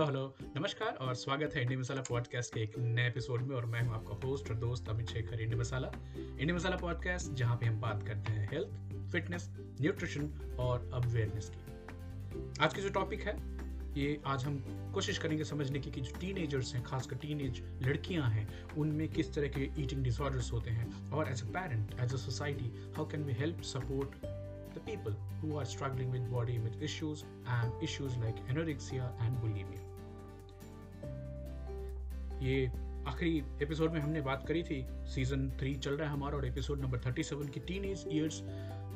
Hello hello. नमस्कार और स्वागत है इंडिया मसाला पॉडकास्ट के एक नए एपिसोड में और मैं हूँ आपका होस्ट और दोस्त Amit Shekhar, India masala. India masala podcast, जहाँ पे हम बात करते हैं हेल्थ फिटनेस न्यूट्रिशन और अवेयरनेस की। आज की जो टॉपिक है, ये आज हम कोशिश करेंगे समझने की कि जो टीनेजर्स हैं, खासकर टीनेज लड़कियाँ हैं, उनमें किस तरह के ईटिंग डिसऑर्डर्स होते हैं और as a parent as a society how can we help support the people who are struggling with body image issues and issues like anorexia and bulimia. ये आखिरी एपिसोड में हमने बात करी थी सीज़न थ्री चल रहा है हमारा और एपिसोड नंबर थर्टी सेवन की टीन एज ईयर्स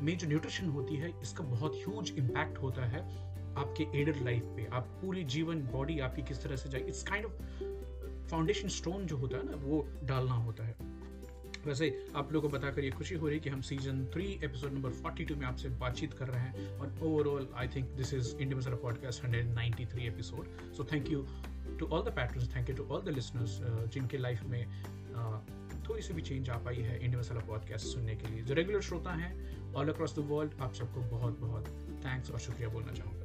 में जो न्यूट्रिशन होती है, इसका बहुत ह्यूज इम्पैक्ट होता है आपके एडर लाइफ पे। आप पूरी जीवन बॉडी आपकी किस तरह से जाए it's kind of foundation stone जो होता है ना, वो डालना होता है। वैसे आप लोगों को बताकर ये खुशी हो रही है कि हम सीज़न थ्री एपिसोड नंबर 42 में आपसे बातचीत कर रहे हैं और overall I think this is India podcast 193 episode so thank you to all the patrons thank you to all the listeners जिनके लाइफ में uh, थोड़ी सी भी चेंज आ पाई है इंडिया मसाला पॉडकास्ट सुनने के लिए। जो रेगुलर श्रोता हैं ऑल अक्रॉस द वर्ल्ड आप सबको बहुत बहुत थैंक्स और शुक्रिया बोलना चाहूँगा।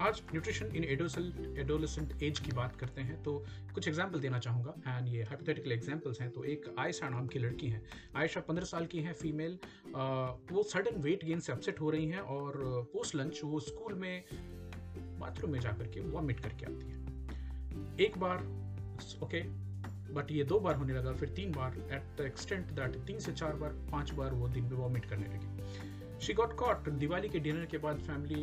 आज न्यूट्रिशन इन एडोलेसेंट एज की बात करते हैं तो कुछ एग्ज़ाम्पल देना चाहूँगा। एंड ये हाइपोथेटिकल एग्जाम्पल्स हैं तो एक आयशा नाम की लड़की है। आयशा पंद्रह साल की है फीमेल वो सडन वेट गेन से अपसेट हो रही हैं और पोस्ट लंच वो स्कूल में बाथरूम में जाकर के वॉमिट करके आती है। एक बार ओके बट ये दो बार होने लगा, फिर तीन बार एट द एक्सटेंट दैट तीन से चार बार, पाँच बार वो दिन में वॉमिट करने लगी। शी गॉट कॉट दिवाली के डिनर के बाद फैमिली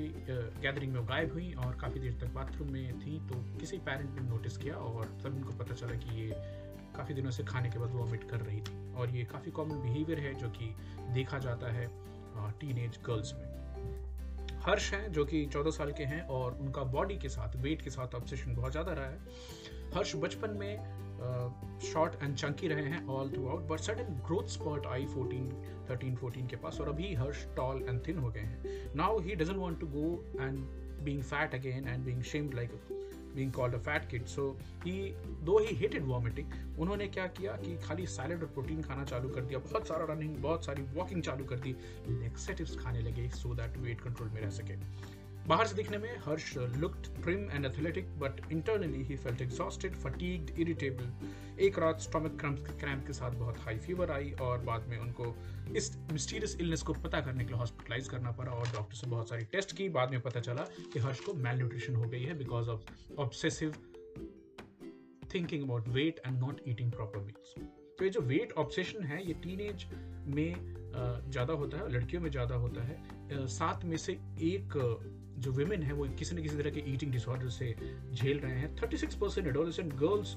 गैदरिंग में गायब हुई और काफ़ी देर तक बाथरूम में थी तो किसी पेरेंट ने नोटिस किया और तब उनको पता चला कि ये काफ़ी दिनों से खाने के बाद वॉमिट कर रही थी। और ये काफ़ी कॉमन बिहेवियर है जो कि देखा जाता है टीन एज गर्ल्स में। हर्ष हैं, जो कि 14 साल के हैं और उनका बॉडी के साथ वेट के साथ ऑब्सेशन बहुत ज़्यादा रहा है। हर्ष बचपन में शॉर्ट एंड चंकी रहे हैं all throughout but sudden growth spurt I fourteen thirteen fourteen के पास और अभी हर्ष टॉल एंड थिन हो गए हैं। Now he doesn't want to go and being fat again and being shamed like being called a fat kid so he though he hated vomiting उन्होंने क्या किया कि खाली सैलड और प्रोटीन खाना चालू कर दिया, बहुत सारा रनिंग बहुत सारी वॉकिंग चालू कर दी लेक्सेटिव्स खाने लगे सो दैट वेट कंट्रोल में रह सके। बाहर से दिखने में Harsh looked trim and athletic but internally he felt exhausted fatigued irritable एक रात स्टोमिक क्रैम्प के साथ बहुत हाई फीवर आई और बाद में उनको इस मिस्टीरियस इलनेस को पता करने के लिए हॉस्पिटलाइज करना पड़ा और डॉक्टर से बहुत सारी टेस्ट की। बाद में पता चला कि हर्ष को मेल न्यूट्रिशन हो गई है because of obsessive thinking about weight and not eating proper meals तो ये जो वेट ऑब्सेशन है, ये टीनेज में ज़्यादा होता है, लड़कियों में ज़्यादा होता है। सात में से एक जो वुमेन है, वो किसी न किसी तरह के ईटिंग डिसऑर्डर से झेल रहे हैं। 36 percent adolescent girls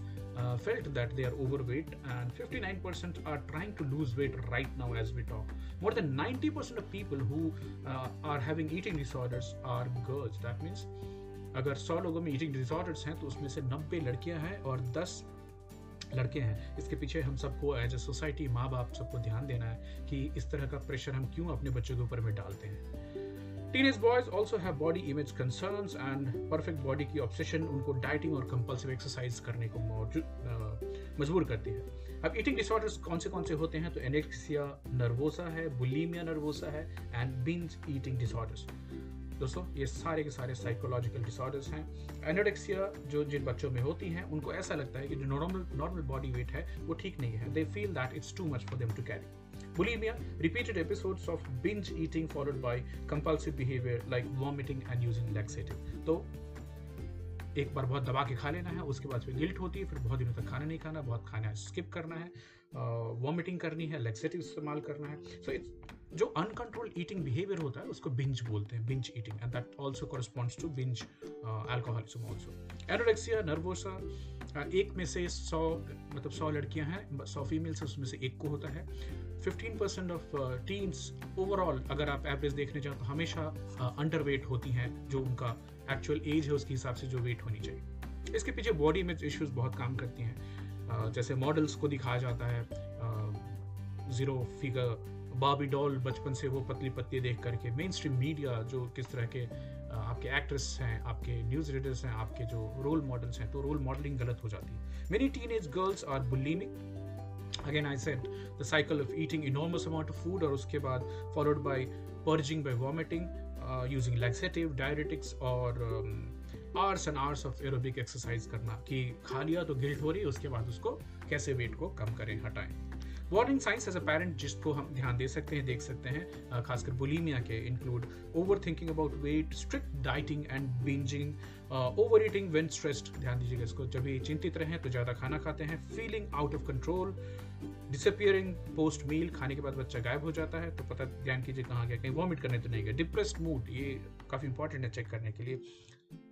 felt that they are overweight and 59 percent are trying to lose weight right now as we talk more than 90 percent of people who are having eating disorders are girls that means अगर 100 लोगों में eating disorders हैं तो उसमें से 90 लड़कियाँ हैं और 10 लड़के हैं। इसके पीछे हम सबको एज ए सोसाइटी माँ बाप सबको ध्यान देना है कि इस तरह का प्रेशर हम क्यों अपने बच्चों के ऊपर में डालते हैं। Teenage boys also have body image concerns and perfect body की ऑब्सेशन उनको डाइटिंग और कंपल्सिव एक्सरसाइज करने को मजबूर करती है। अब ईटिंग डिसऑर्डर्स कौन से कौन से होते हैं? तो एनेक्सिया नर्वोसा है बुलीमिया नर्वोसा है एंड बिंज ईटिंग डिसऑर्डर्स दोस्तों, ये सारे के सारे साइकोलॉजिकल डिसऑर्डर्स हैं। एनोडेक्सिया जो जिन बच्चों में होती हैं, उनको ऐसा लगता है कि जो नॉर्मल नॉर्मल बॉडी वेट है, वो ठीक नहीं है। They feel that it's too much for them to carry bulimia repeated episodes of binge eating followed by compulsive behaviour like vomiting and using laxative तो एक बार बहुत दबा के खा लेना है उसके बाद फिर गिल्ट होती है फिर बहुत दिनों तक खाना नहीं खाना बहुत खाना स्किप करना है वॉमिटिंग करनी है लेक्सेटिव इस्तेमाल करना है। सो so, इट्स जो अनकंट्रोल्ड ईटिंग बिहेवियर होता है उसको बिंज बोलते हैं binge eating and that also corresponds to binge alcoholism also anorexia nervosa एक में से सौ मतलब सौ लड़कियाँ हैं सौ फीमेल्स उसमें से एक को होता है। Fifteen percent of teens overall अगर आप एवरेज देखने जाओ तो हमेशा अंडर uh, वेट होती हैं जो उनका एक्चुअल एज है उसके हिसाब से जो वेट होनी चाहिए। इसके पीछे बॉडी में इश्यूज़ बहुत काम करती हैं। Uh, जैसे मॉडल्स को दिखाया जाता है ज़ीरो uh, फिगर बाबी डॉल बचपन से वो पतली पत्ती देख करके मेन स्ट्रीम मीडिया जो किस तरह के आपके एक्ट्रेस हैं आपके न्यूज़ रीडर्स हैं आपके जो रोल मॉडल्स हैं तो रोल मॉडलिंग गलत हो जाती है। Many teenage girls are bulimic again I said the cycle of eating enormous amount of food और उसके बाद followed by purging by vomiting using laxative diuretics और hours and hours of aerobic exercise करना कि खा लिया तो गिल्ट हो रही है उसके बाद उसको कैसे वेट को कम करें हटाएँ warning signs as a parent जिसको हम ध्यान दे सकते हैं देख सकते हैं खासकर बुलीमिया के include over thinking about weight strict dieting and binging over eating when stressed ध्यान दीजिएगा इसको। जब भी चिंतित रहें तो ज़्यादा खाना खाते हैं। Feeling out of control disappearing post meal खाने के बाद बच्चा गायब हो जाता है तो पता ध्यान कीजिए कहाँ गया कहीं वॉमिट करने तो नहीं गया। डिप्रेस्ड मूड ये काफ़ी इंपॉर्टेंट है चेक करने के लिए।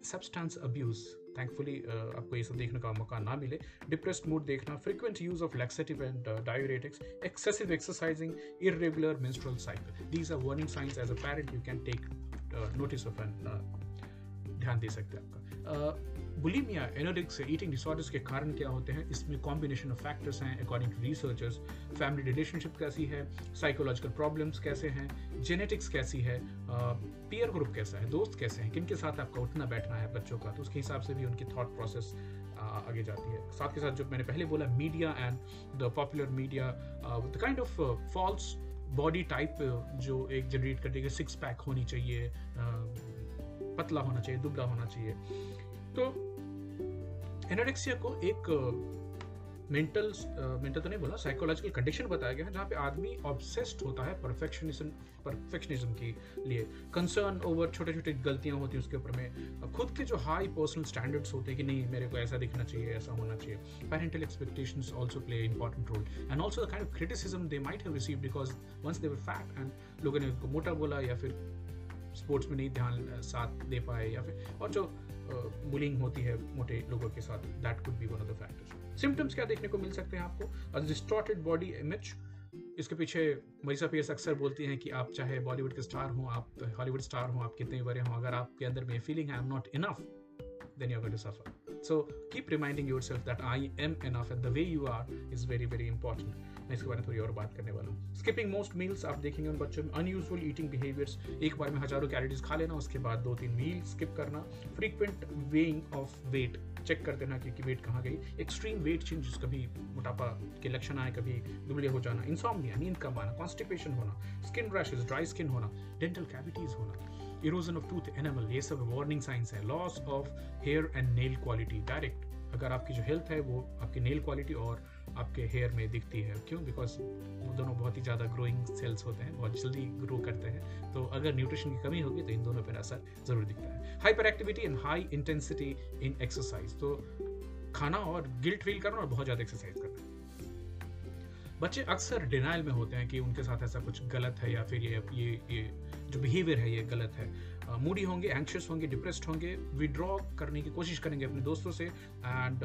सब्सटेंस अब्यूज़ थैंकफुली आपको ये सब देखने का मौका ना मिले। डिप्रेस्ड मूड देखना frequent use of laxative and diuretics excessive exercising irregular menstrual cycle warning signs as a parent you can take uh, notice of and uh, ध्यान दे सकते हैं आपका। बुलिमिया एनोरिक्स ईटिंग डिसऑर्डर्स के कारण क्या होते हैं? इसमें कॉम्बिनेशन ऑफ़ फैक्टर्स हैं according to researchers family relationship कैसी है? साइकोलॉजिकल प्रॉब्लम्स कैसे हैं? जेनेटिक्स कैसी है? पीयर ग्रुप कैसा है? दोस्त कैसे हैं? किन के साथ आपका उठना बैठना है बच्चों का? तो उसके हिसाब से भी उनकी थॉट प्रोसेस आगे जाती है। साथ के साथ जो मैंने पहले बोला media and the popular media the kind of false body type जो एक जनरेट कर देगा सिक्स पैक होनी चाहिए पतला होना चाहिए, दुबला होना चाहिए। तो एनोरेक्सिया को एक मेंटल मेंटल तो नहीं बोला साइकोलॉजिकल कंडीशन बताया गया है, जहाँ पे आदमी ऑब्सेस्ड होता है परफेक्शनिज्म परफेक्शनिज्म के लिए। कंसर्न ओवर छोटे छोटे गलतियाँ होती हैं उसके ऊपर में। खुद के जो हाई पर्सनल स्टैंडर्ड्स होते हैं कि नहीं, मेरे को ऐसा दिखना चाहिए, ऐसा होना चाहिए। Parental expectation also play important role and also the kind of criticism they might have receive because once they were fat and लोगों ने उनको मोटा बोला या फिर स्पोर्ट्स में नहीं ध्यान साथ दे पाए या फिर, और जो बुलिंग होती है मोटे लोगों के साथ that could be one of the factors symptoms क्या देखने को मिल सकते हैं आपको डिस्टॉर्टेड बॉडी इमेज इसके पीछे मरीसा पीएस अक्सर बोलती हैं कि आप चाहे बॉलीवुड के स्टार हों, आप हॉलीवुड स्टार हों, आप कितने बड़े हों, अगर आपके अंदर में feeling I am not enough then you're going to suffer. So, keep reminding yourself that I am enough and the way you are is very very important. मैं इसके बारे में थोड़ी और बात करने वाला हूँ। स्किपिंग मोस्ट मील्स आप देखेंगे उन बच्चों में अनयूजफुल ईटिंग बिहेवियर्स एक बार में हज़ारों कैलोरीज खा लेना, उसके बाद दो तीन मील स्किप करना। Frequent weighing of weight check कर देना कि वेट कहाँ गई। एक्सट्रीम वेट चेंज कभी मोटापा के लक्षण आए, कभी दुबले हो जाना। इंसॉमनिया नींद कम आना कॉन्स्टिपेशन होना स्किन रैशेज ड्राई स्किन होना डेंटल कैविटीज होना इरोजन ऑफ़ टूथ एनिमल ये सब वार्निंग साइंस है। Loss of hair and nail quality direct अगर आपकी जो हेल्थ है वो आपकी नेल क्वालिटी और आपके हेयर में दिखती है। क्यों? बिकॉज़ वो दोनों बहुत ही ज़्यादा ग्रोइंग सेल्स होते हैं, बहुत जल्दी ग्रो करते हैं। तो अगर न्यूट्रिशन की कमी होगी तो इन दोनों पर असर ज़रूर दिखता है। Hyperactivity and high intensity in exercise तो खाना और गिल्ट फील करना और बहुत ज़्यादा एक्सरसाइज करना। बच्चे अक्सर डिनाइल में होते हैं कि उनके साथ ऐसा कुछ गलत है या फिर ये ये ये जो बिहेवियर है, ये गलत है। मूडी होंगे एंक्शियस होंगे डिप्रेस्ड होंगे विड्रॉ करने की कोशिश करेंगे अपने दोस्तों से एंड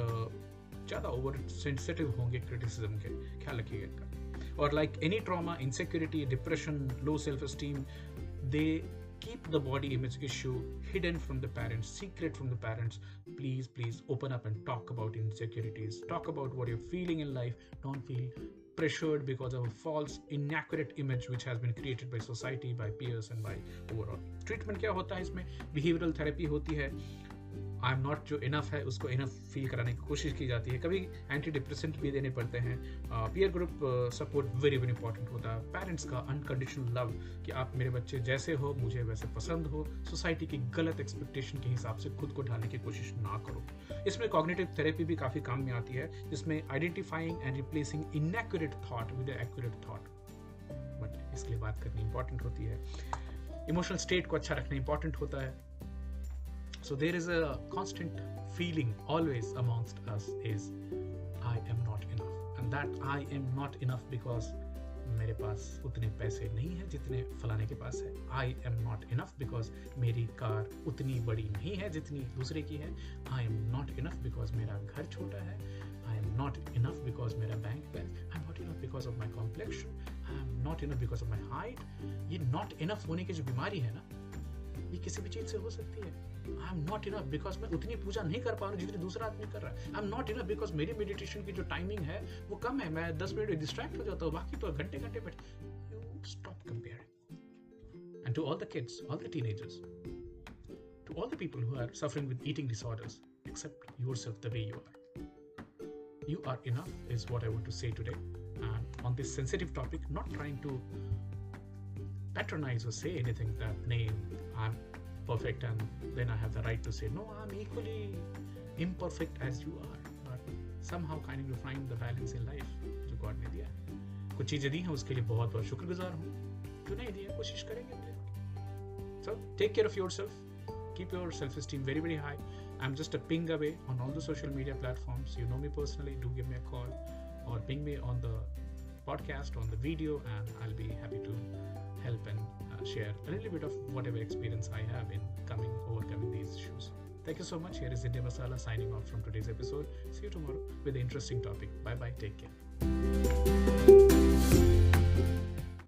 ज़्यादा ओवर सेंसिटिव होंगे क्रिटिसिज्म के। ख्याल रखिएगा इनका। और like any trauma insecurity depression low self esteem they keep the body image issue hidden from the parents secret from the parents please please open up and talk about insecurities talk about what you're feeling in life don't feel pressured because of a false inaccurate image which has been created by society by peers and by overall treatment क्या होता है इसमें behavioral therapy होती है I am not जो enough है, उसको enough feel कराने की कोशिश की जाती है। कभी एंटी डिप्रेसेंट भी देने पड़ते हैं। Peer group support very very important होता है। पेरेंट्स का अनकंडीशनल लव कि आप मेरे बच्चे जैसे हो, मुझे वैसे पसंद हो सोसाइटी की गलत एक्सपेक्टेशन के हिसाब से खुद को ढालने की कोशिश ना करो। इसमें कॉग्नेटिव थेरेपी भी काफ़ी काम में आती है, जिसमें identifying and replacing inaccurate thought with accurate thought but इसके लिए बात करनी इंपॉर्टेंट होती है। इमोशनल स्टेट को अच्छा रखना इंपॉर्टेंट होता है। So there is a constant feeling always amongst us is, I am not enough. And that I am not enough because मेरे पास उतने पैसे नहीं है जितने फलाने के पास है। I am not enough because मेरी कार उतनी बड़ी नहीं है जितनी दूसरे की है। I am not enough because मेरा घर छोटा है। I am not enough because मेरा bank balance I am not enough because of my complexion I am not enough because of my height ये नॉट इनफ होने की जो बीमारी है ना भी किसी भी चीज़ से हो सकती है। I am not enough because मैं उतनी पूजा नहीं कर पा रहा जितनी दूसरा आदमी कर रहा है। I am not enough because मेरी मेडिटेशन की जो टाइमिंग है, वो कम है। मैं दस मिनट डिस्ट्रैक्ट हो जाता हूँ, बाकी तो घंटे घंटे बैठ stop compare and to all the kids all the teenagers to all the people who are suffering with eating disorders accept yourself the way you are you are enough is what I want to say today and on this sensitive topic not trying to patronize or say anything that name I'm perfect and then I have the right to say, no, I'm equally imperfect as you are. But somehow kind of find the balance in life जो God ने दिया कुछ चीज़ें दी हैं उसके लिए बहुत बहुत शुक्रगुजार हूँ जो नहीं दिया कोशिश करेंगे So take care of yourself. Keep your self-esteem very very high. I'm just a ping away on all the social media platforms. You know me personally. Do give me a call or ping me on the podcast on the video, and I'll be happy to help and uh, share a little bit of whatever experience I have in coming overcoming these issues. Thank you so much. Here is India Masala signing off from today's episode. See you tomorrow with an interesting topic. Bye bye. Take care.